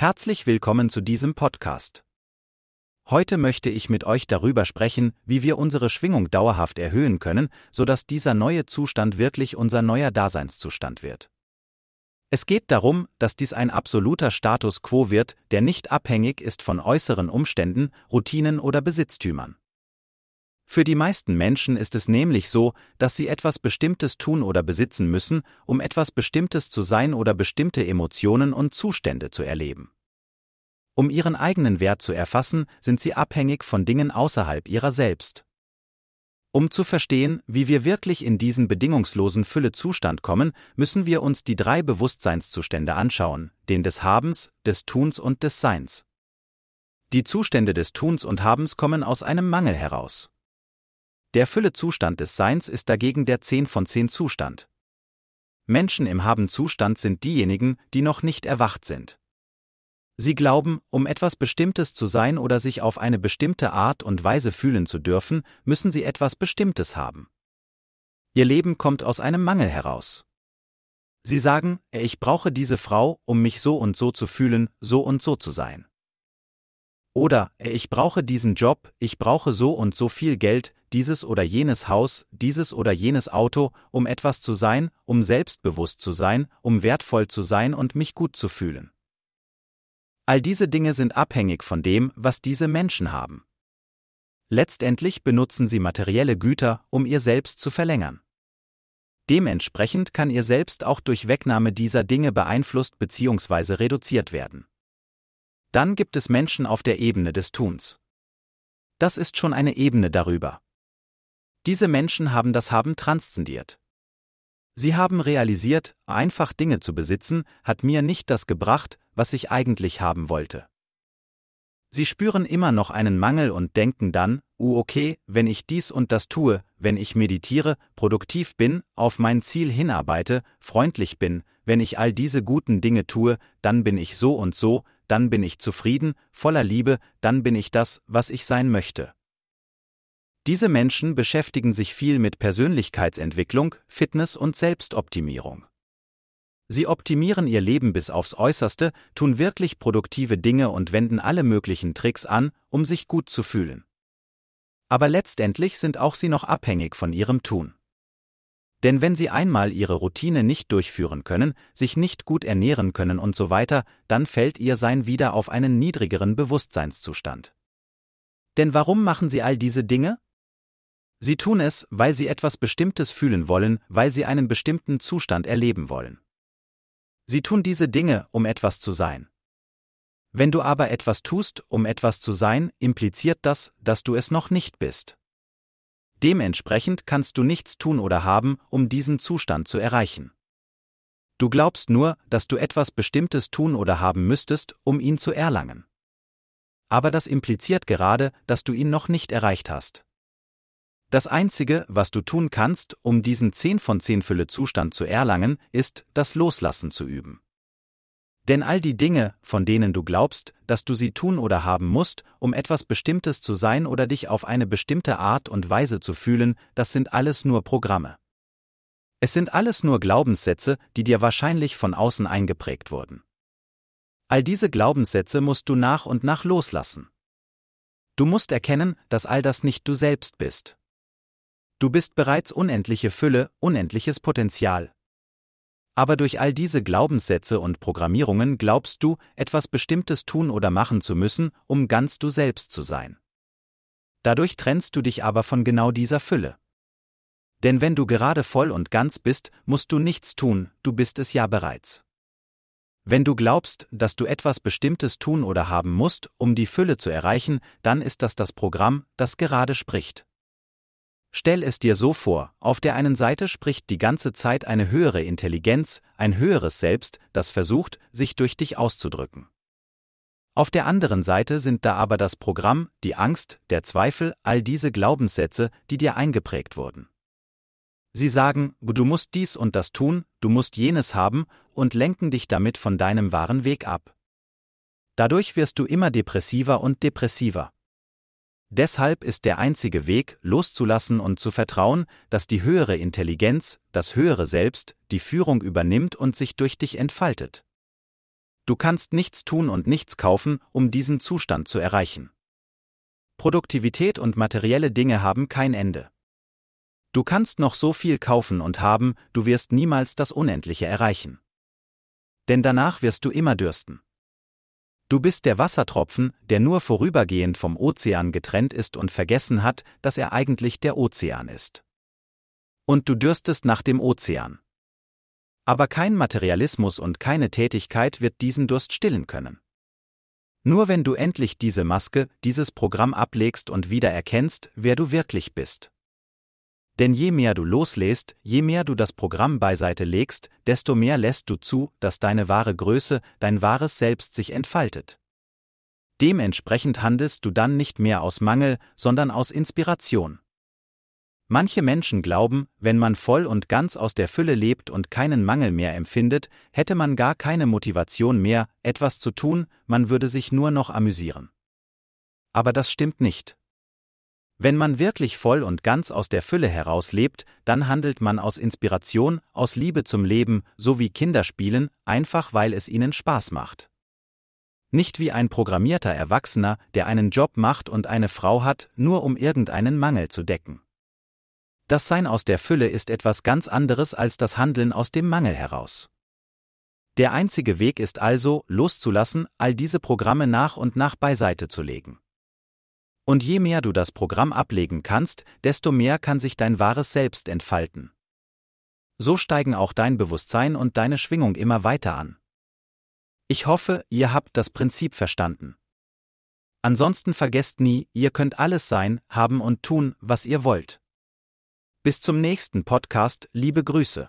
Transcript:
Herzlich willkommen zu diesem Podcast. Heute möchte ich mit euch darüber sprechen, wie wir unsere Schwingung dauerhaft erhöhen können, sodass dieser neue Zustand wirklich unser neuer Daseinszustand wird. Es geht darum, dass dies ein absoluter Status quo wird, der nicht abhängig ist von äußeren Umständen, Routinen oder Besitztümern. Für die meisten Menschen ist es nämlich so, dass sie etwas Bestimmtes tun oder besitzen müssen, um etwas Bestimmtes zu sein oder bestimmte Emotionen und Zustände zu erleben. Um ihren eigenen Wert zu erfassen, sind sie abhängig von Dingen außerhalb ihrer selbst. Um zu verstehen, wie wir wirklich in diesen bedingungslosen Fülle-Zustand kommen, müssen wir uns die drei Bewusstseinszustände anschauen, den des Habens, des Tuns und des Seins. Die Zustände des Tuns und Habens kommen aus einem Mangel heraus. Der Füllezustand des Seins ist dagegen der 10 von 10 Zustand. Menschen im Haben-Zustand sind diejenigen, die noch nicht erwacht sind. Sie glauben, um etwas Bestimmtes zu sein oder sich auf eine bestimmte Art und Weise fühlen zu dürfen, müssen sie etwas Bestimmtes haben. Ihr Leben kommt aus einem Mangel heraus. Sie sagen, ich brauche diese Frau, um mich so und so zu fühlen, so und so zu sein. Oder, ich brauche diesen Job, ich brauche so und so viel Geld, dieses oder jenes Haus, dieses oder jenes Auto, um etwas zu sein, um selbstbewusst zu sein, um wertvoll zu sein und mich gut zu fühlen. All diese Dinge sind abhängig von dem, was diese Menschen haben. Letztendlich benutzen sie materielle Güter, um ihr Selbst zu verlängern. Dementsprechend kann ihr Selbst auch durch Wegnahme dieser Dinge beeinflusst bzw. reduziert werden. Dann gibt es Menschen auf der Ebene des Tuns. Das ist schon eine Ebene darüber. Diese Menschen haben das Haben transzendiert. Sie haben realisiert, einfach Dinge zu besitzen, hat mir nicht das gebracht, was ich eigentlich haben wollte. Sie spüren immer noch einen Mangel und denken dann, uh okay, wenn ich dies und das tue, wenn ich meditiere, produktiv bin, auf mein Ziel hinarbeite, freundlich bin, wenn ich all diese guten Dinge tue, dann bin ich so und so, dann bin ich zufrieden, voller Liebe, dann bin ich das, was ich sein möchte. Diese Menschen beschäftigen sich viel mit Persönlichkeitsentwicklung, Fitness und Selbstoptimierung. Sie optimieren ihr Leben bis aufs Äußerste, tun wirklich produktive Dinge und wenden alle möglichen Tricks an, um sich gut zu fühlen. Aber letztendlich sind auch sie noch abhängig von ihrem Tun. Denn wenn sie einmal ihre Routine nicht durchführen können, sich nicht gut ernähren können und so weiter, dann fällt ihr Sein wieder auf einen niedrigeren Bewusstseinszustand. Denn warum machen sie all diese Dinge? Sie tun es, weil sie etwas Bestimmtes fühlen wollen, weil sie einen bestimmten Zustand erleben wollen. Sie tun diese Dinge, um etwas zu sein. Wenn du aber etwas tust, um etwas zu sein, impliziert das, dass du es noch nicht bist. Dementsprechend kannst du nichts tun oder haben, um diesen Zustand zu erreichen. Du glaubst nur, dass du etwas Bestimmtes tun oder haben müsstest, um ihn zu erlangen. Aber das impliziert gerade, dass du ihn noch nicht erreicht hast. Das Einzige, was du tun kannst, um diesen 10 von 10 Fülle Zustand zu erlangen, ist, das Loslassen zu üben. Denn all die Dinge, von denen du glaubst, dass du sie tun oder haben musst, um etwas Bestimmtes zu sein oder dich auf eine bestimmte Art und Weise zu fühlen, das sind alles nur Programme. Es sind alles nur Glaubenssätze, die dir wahrscheinlich von außen eingeprägt wurden. All diese Glaubenssätze musst du nach und nach loslassen. Du musst erkennen, dass all das nicht du selbst bist. Du bist bereits unendliche Fülle, unendliches Potenzial, aber durch all diese Glaubenssätze und Programmierungen glaubst du, etwas Bestimmtes tun oder machen zu müssen, um ganz du selbst zu sein. Dadurch trennst du dich aber von genau dieser Fülle. Denn wenn du gerade voll und ganz bist, musst du nichts tun, du bist es ja bereits. Wenn du glaubst, dass du etwas Bestimmtes tun oder haben musst, um die Fülle zu erreichen, dann ist das das Programm, das gerade spricht. Stell es dir so vor, auf der einen Seite spricht die ganze Zeit eine höhere Intelligenz, ein höheres Selbst, das versucht, sich durch dich auszudrücken. Auf der anderen Seite sind da aber das Programm, die Angst, der Zweifel, all diese Glaubenssätze, die dir eingeprägt wurden. Sie sagen, du musst dies und das tun, du musst jenes haben und lenken dich damit von deinem wahren Weg ab. Dadurch wirst du immer depressiver und depressiver. Deshalb ist der einzige Weg, loszulassen und zu vertrauen, dass die höhere Intelligenz, das höhere Selbst, die Führung übernimmt und sich durch dich entfaltet. Du kannst nichts tun und nichts kaufen, um diesen Zustand zu erreichen. Produktivität und materielle Dinge haben kein Ende. Du kannst noch so viel kaufen und haben, du wirst niemals das Unendliche erreichen. Denn danach wirst du immer dürsten. Du bist der Wassertropfen, der nur vorübergehend vom Ozean getrennt ist und vergessen hat, dass er eigentlich der Ozean ist. Und du dürstest nach dem Ozean. Aber kein Materialismus und keine Tätigkeit wird diesen Durst stillen können. Nur wenn du endlich diese Maske, dieses Programm ablegst und wieder erkennst, wer du wirklich bist. Denn je mehr du loslässt, je mehr du das Programm beiseite legst, desto mehr lässt du zu, dass deine wahre Größe, dein wahres Selbst sich entfaltet. Dementsprechend handelst du dann nicht mehr aus Mangel, sondern aus Inspiration. Manche Menschen glauben, wenn man voll und ganz aus der Fülle lebt und keinen Mangel mehr empfindet, hätte man gar keine Motivation mehr, etwas zu tun, man würde sich nur noch amüsieren. Aber das stimmt nicht. Wenn man wirklich voll und ganz aus der Fülle heraus lebt, dann handelt man aus Inspiration, aus Liebe zum Leben, so wie Kinder spielen, einfach weil es ihnen Spaß macht. Nicht wie ein programmierter Erwachsener, der einen Job macht und eine Frau hat, nur um irgendeinen Mangel zu decken. Das Sein aus der Fülle ist etwas ganz anderes als das Handeln aus dem Mangel heraus. Der einzige Weg ist also, loszulassen, all diese Programme nach und nach beiseite zu legen. Und je mehr du das Programm ablegen kannst, desto mehr kann sich dein wahres Selbst entfalten. So steigen auch dein Bewusstsein und deine Schwingung immer weiter an. Ich hoffe, ihr habt das Prinzip verstanden. Ansonsten vergesst nie, ihr könnt alles sein, haben und tun, was ihr wollt. Bis zum nächsten Podcast, liebe Grüße.